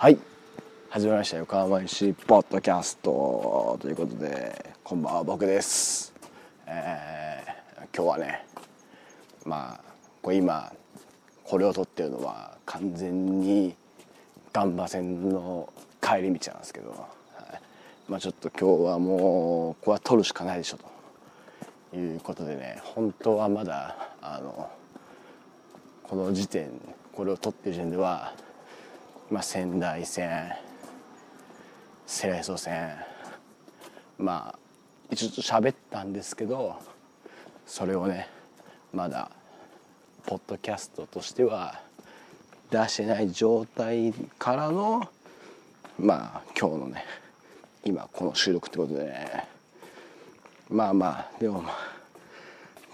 はい。始まりました横浜市ポッドキャスト。ということでこんばんは僕です。えー、今日はねまあこれ今これを撮ってるのは完全にガンバ線の帰り道なんですけど、はい、まあちょっと今日はもうここは撮るしかないでしょということでね本当はまだあのこの時点これを撮ってる時点ではまあ、仙台線セレソ線まあ一応喋ったんですけどそれをねまだポッドキャストとしては出してない状態からのまあ今日のね今この収録ってことでね。まあまあでもまあ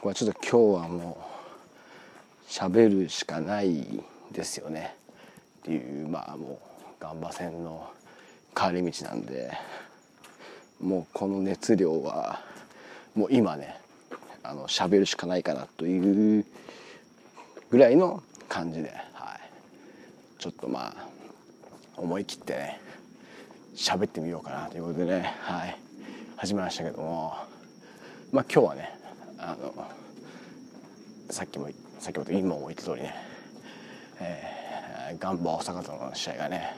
これちょっと今日はもう喋るしかないですよね。っていうまあもうガンバ線の帰り道なんでもうこの熱量はもう今ねあの喋るしかないかなというぐらいの感じで、はい、ちょっとまあ思い切ってね喋ってみようかなということでね、はい、始めましたけどもまあ今日はねあのさっきもさっきも今も言った通りね、えーガンバ大阪との試合がね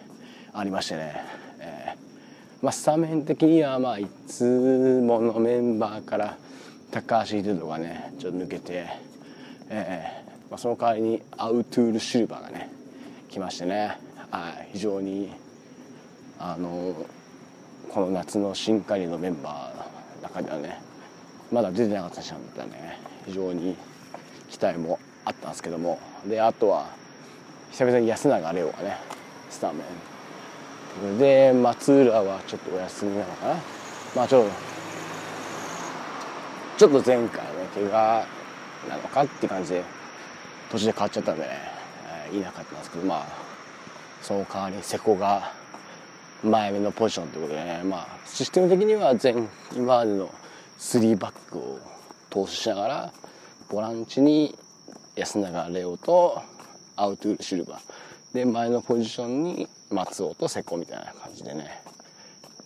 ありましてね、えーまあ、スタメン的にはまあいつものメンバーから高橋秀人がねちょっと抜けて、えーまあ、その代わりにアウトゥール・シルバーがね来ましてね、はい、非常にあのこの夏の新加入のメンバーの中ではねまだ出てなかった人なんだったね非常に期待もあったんですけどもであとは久々に安永レオがねスタメン。で松浦はちょっとお休みなのかな。まあちょっとちょっと前回ね怪我なのかっていう感じで途中で変わっちゃったんでね、えー、いなかったんですけどまあその代わり瀬古が前目のポジションということでね。まあシステム的には前今までの3バックを投資しながらボランチに安永レオとアウトゥールシルバー。で前のポジションに松尾と瀬古みたいな感じでね。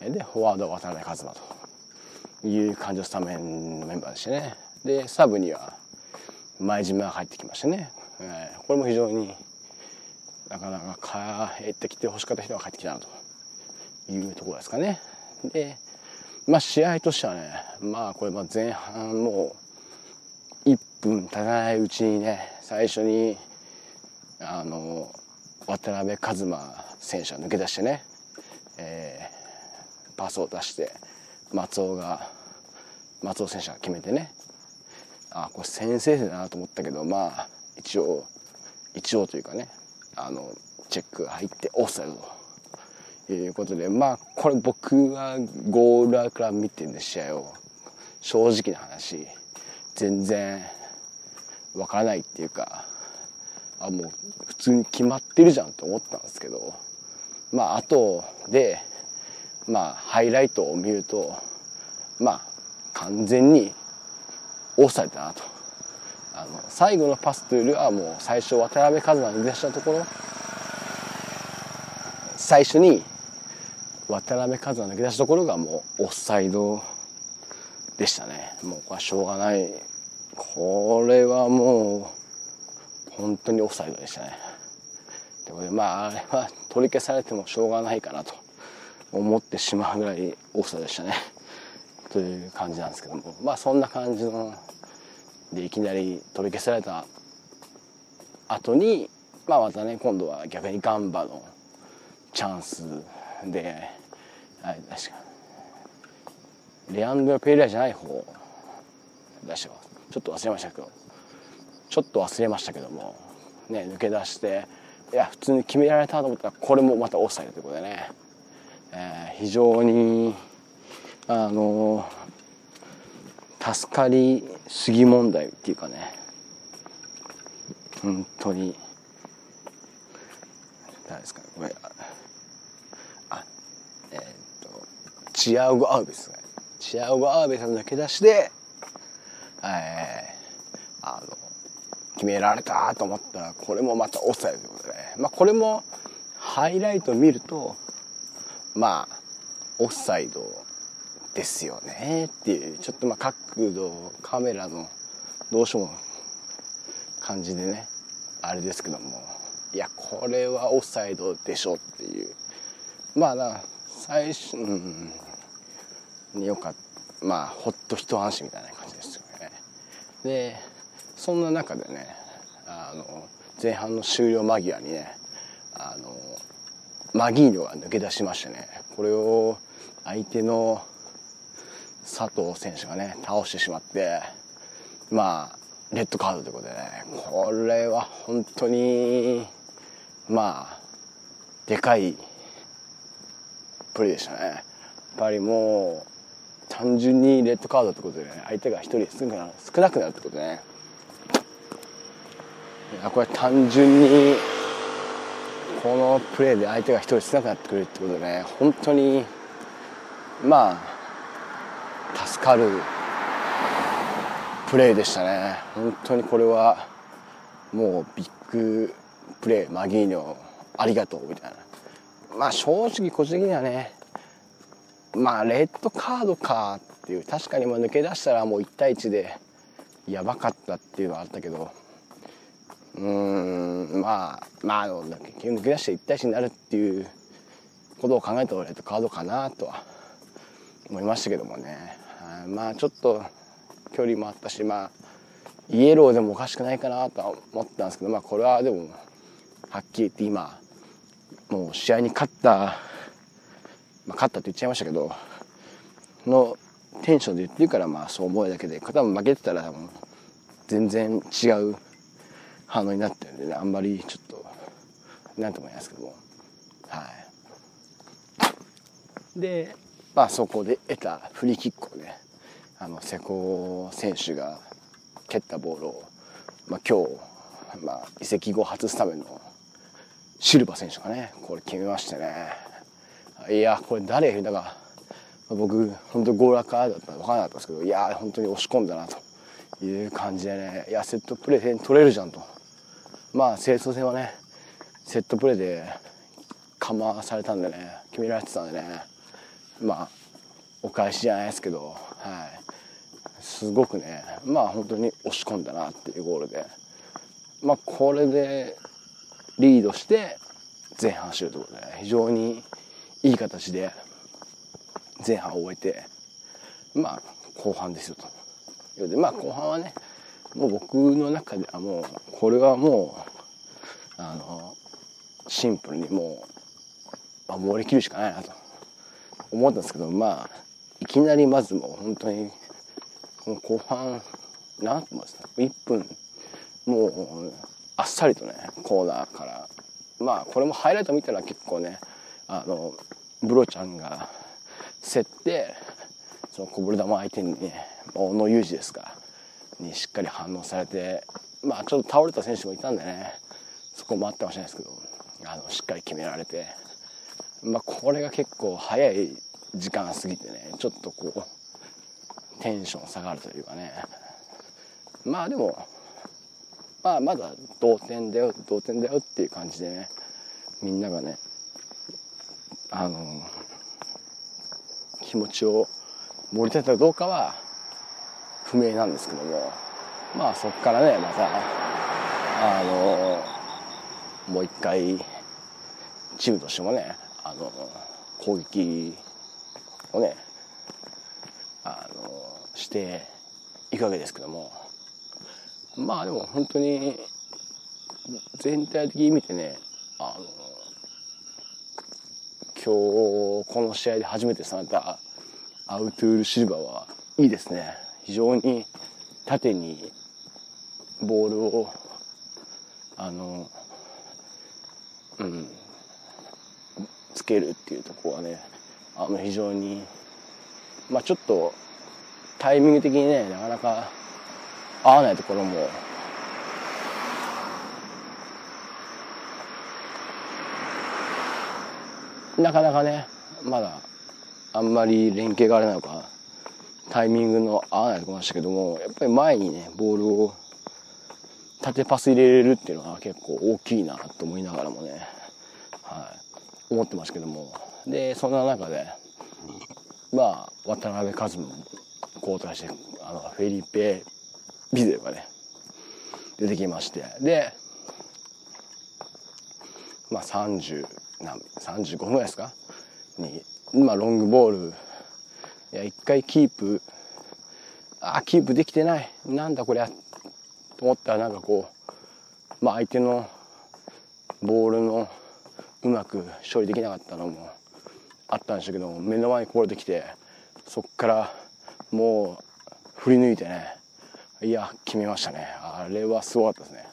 でフォワード渡辺一馬という感じのスタメンのメンバーでしてね。でサブには前島が入ってきましてね、えー、これも非常になかなか帰ってきて欲しかった人が帰ってきたなというところですかね。でまあ試合としてはねまあこれま前半もう1分経たないうちにね最初にあの渡辺一馬選手が抜け出してね、えー、パスを出して松尾が松尾選手が決めてね。あこれ先制点だなと思ったけどまあ一応一応というかねあのチェックが入ってオフサイドということでまあこれ僕はゴールから見てるんで試合を。正直な話全然わからないっていうかあもう普通に決まってるじゃんと思ったんですけど。まあ後でまあハイライトを見るとまあ完全にオフサイドだなと。あの最後のパスというよりはもう最初渡辺一馬が出したところ。最初に渡辺一馬抜け出したところがもうオフサイドでしたね。もうこれはしょうがない。これはもう本当にオフサイドでしたね。でこれまああれは取り消されてもしょうがないかなと思ってしまうぐらいオフサイドでしたね。という感じなんですけどもまあそんな感じのでいきなり取り消された後にまあまたね今度は逆にガンバのチャンスではい確かレアンドロ・ペイラじゃない方出してますちょっと忘れましたけどちょっと忘れましたけども、ね、抜け出して。いや普通に決められたと思ったらこれもまたオフサイドということでね、えー、非常にあの助かりすぎ問題っていうかね。本当に。誰ですかね。これあえー、っとチアウゴ・アウベスチアウゴ・アウベスの抜け出しでえー、あの決められたと思ったらこれもまたオフサイドということでね、まあ、これもハイライト見るとまあオフサイドですよねっていうちょっとまあ角度カメラのどうしようも感じでねあれですけども。いやこれはオフサイドでしょっていう。まあな最初うん。よかった。まあほっと一安心みたいな感じですよね。でそんな中でねあの前半の終了間際にねあのマギーニョが抜け出しましてねこれを相手の佐藤選手がね倒してしまってまあレッドカードということでねこれは本当にまあでかいプレーでしたね。やっぱりもう単純にレッドカードってことでね相手が1人少なくなるってことでねいやこれ単純にこのプレーで相手が1人少なくなってくるってことでね本当にまあ助かるプレーでしたね。本当にこれはもうビッグプレーマギーニョありがとうみたいな。まあ正直個人的にはねまあレッドカードかっていう確かにも抜け出したらもう1対1でやばかったっていうのはあったけどうんまあまあ抜け出して1対1になるっていうことを考えたらレッドカードかなとは思いましたけどもね。まあちょっと距離もあったしまあイエローでもおかしくないかなとは思ったんですけどまあこれはでもはっきり言って今もう試合に勝った、まあ、勝ったって言っちゃいましたけどのテンションで言ってるからまあそう思うだけで多分負けてたら全然違う反応になってるんでねあんまりちょっとなんとも言いますけども。はい。でまあそこで得たフリーキックをねあの瀬古選手が蹴ったボールを、まあ、今日、まあ、移籍後初スタメンのシルバ選手がねこれ決めましてね。いやこれ誰だか。僕本当ゴーラーカーだったら分からなかったんですけどいや本当に押し込んだなという感じでね。いやセットプレー取れるじゃんとまあ清掃戦はねセットプレーでかまされたんでね決められてたんでねまあお返しじゃないですけどはいすごくねまあ本当に押し込んだなっていうゴールでまあこれでリードして前半終了ということで、非常にいい形で前半を終えてまあ後半ですよと。まあ後半はねもう僕の中ではもうこれはもうあのシンプルにもう守りきるしかないなと思ったんですけどまあいきなりまずもう本当にこの後半何分ですか1分もうあっさりとねコーナーからまあこれもハイライト見たら結構ねあのブロちゃんが競ってそのこぼれ球相手にね小野裕二ですか。にしっかり反応されてまあちょっと倒れた選手もいたんでねそこもあったかもしれないですけどあのしっかり決められてまあこれが結構早い時間過ぎてねちょっとこうテンション下がるというかね。まあでもまあまだ同点だよ同点だよっていう感じでねみんながねあの気持ちを盛り立てたかどうかは不明なんですけども。まあそこからねまたあのもう一回チームとしてもねあの攻撃をねあのしていくわけですけども。まあでも本当に全体的に見てねあの今日この試合で初めてされたアウトゥール・シルバーはいいですね。非常に縦にボールをあのうんつけるっていうところはねあの非常にまあちょっとタイミング的にねなかなか合わないところもなかなかねまだあんまり連携があれなのかタイミングの合わないところましたけどもやっぱり前にねボールを縦パス入れれるっていうのは結構大きいなと思いながらもね、はい、思ってますけども。でそんな中でまあ渡辺一馬も交代してあのフェリペ・ビゼがね出てきまして。でまあ30何35分ぐらいですか？に、まあ、ロングボールいや一回キープ。あキープできてない。なんだこりゃ。と思ったらなんかこう、まあ、相手のボールのうまく処理できなかったのもあったんでしょうけど目の前にこぼれてきてそっからもう振り抜いてねいや決めましたね。あれはすごかったですね。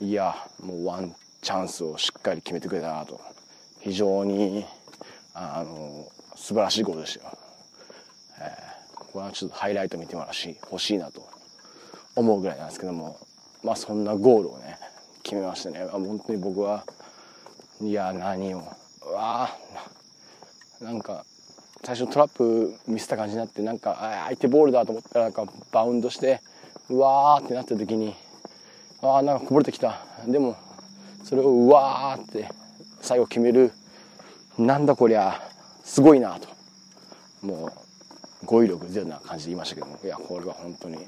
いやもうワンチャンスをしっかり決めてくれたなと。非常にあの素晴らしいゴールでしたよ、これはちょっとハイライト見てもらうし欲しいなと思うぐらいなんですけどもまあそんなゴールをね決めましてね。本当に僕はいや何をうわなんか最初トラップ見せた感じになってなんか相手ボールだと思ったらなんかバウンドしてうわーってなった時にああなんかこぼれてきたでもそれをうわーって最後決めるなんだこりゃすごいなと。もう語彙力ゼロな感じで言いましたけどいやこれは本当に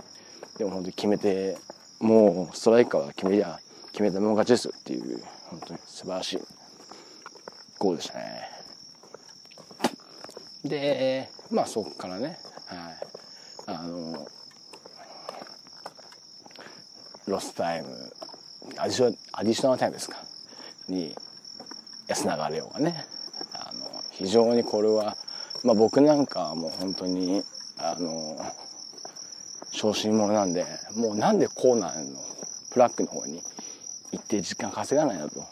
でも本当に決めてもうストライカーは決めりゃ決めたもん勝ちですっていう本当に素晴らしいゴールでしたね。でまあそこからね、はい、あのロスタイムアディショアディショナルタイムですか？に安永レオがねあの非常にこれは、まあ、僕なんかもう本当にあの小心者なんでもうなんでコーナーの？フラッグの方に行って時間稼がないなと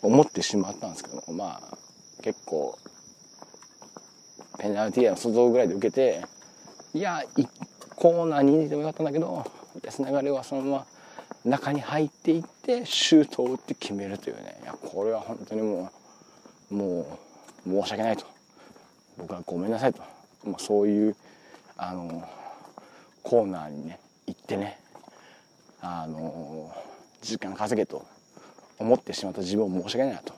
思ってしまったんですけどもまあ結構ペナルティーの外ぐらいで受けていやコーナーに入れてもよかったんだけど安永レオはそのまま中に入っていってシュートを打って決めるというね。いやこれは本当にもうもう申し訳ないと。僕はごめんなさいと、まあ、そういうあのコーナーにね行ってねあの時間稼げと思ってしまった自分を申し訳ないなと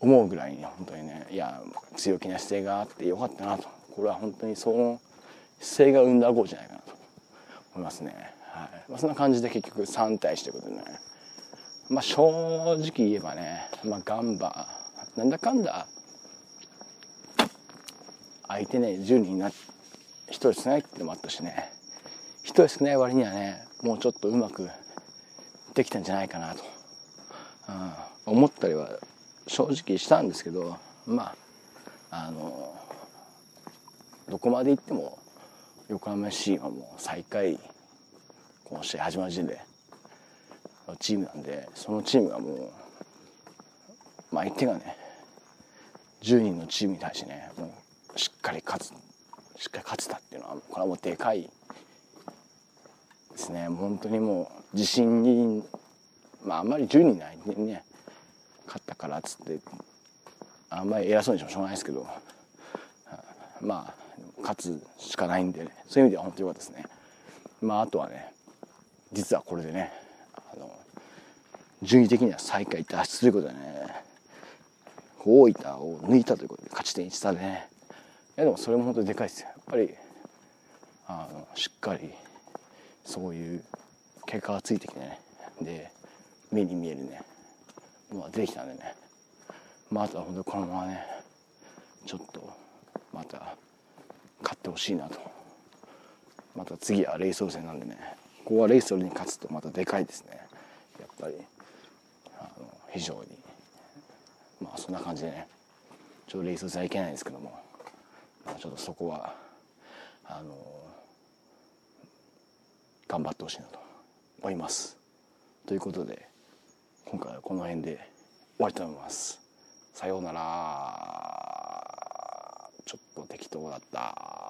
思うぐらいに本当にねいや強気な姿勢があってよかったなと。これは本当にその姿勢が生んだゴーじゃないかなと思いますね。はい。まあ、そんな感じで結局3対1ということでねまあ正直言えばね、まあ、ガンバなんだかんだ相手ね10人な1人少ないってのもあったしね。1人少ない割にはねもうちょっとうまくできたんじゃないかなと、うん、思ったりは正直したんですけどまああのどこまで行っても横浜 FC はもう最下位この試合始まる時点でチームなんでそのチームがもう、まあ、相手がね10人のチームに対してねもうかり勝つしっかり勝つたっていうのはこれはもうでかいですね。本当にもう自信にまああんまり10人ないね勝ったからっつってあんまり偉そうにしてもしょうがないですけどまあ勝つしかないんで、ね、そういう意味では本当によかったですね。まああとはね実はこれでねあの順位的には最下位脱出ということでね大分を抜いたということで勝ち点1差でねやでもそれも本当でかいですよ。やっぱりあのしっかりそういう結果がついてきてね。で目に見えるね。のが出てきたんでね。まああとは本当このままねちょっとまた勝ってほしいなと。また次はレイソル戦なんでね。ここはレイソルに勝つとまたでかいですね。やっぱりあの非常に。まあそんな感じでね。ちょっとレイソル戦はいけないんですけども、ちょっとそこはあの頑張ってほしいなと思います。ということで今回はこの辺で終わりと思います。さようなら。ちょっと適当だった。